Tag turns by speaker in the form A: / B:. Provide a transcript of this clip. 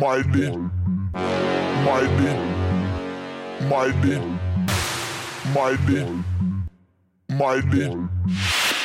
A: Mighty, mighty, mighty, mighty, mighty.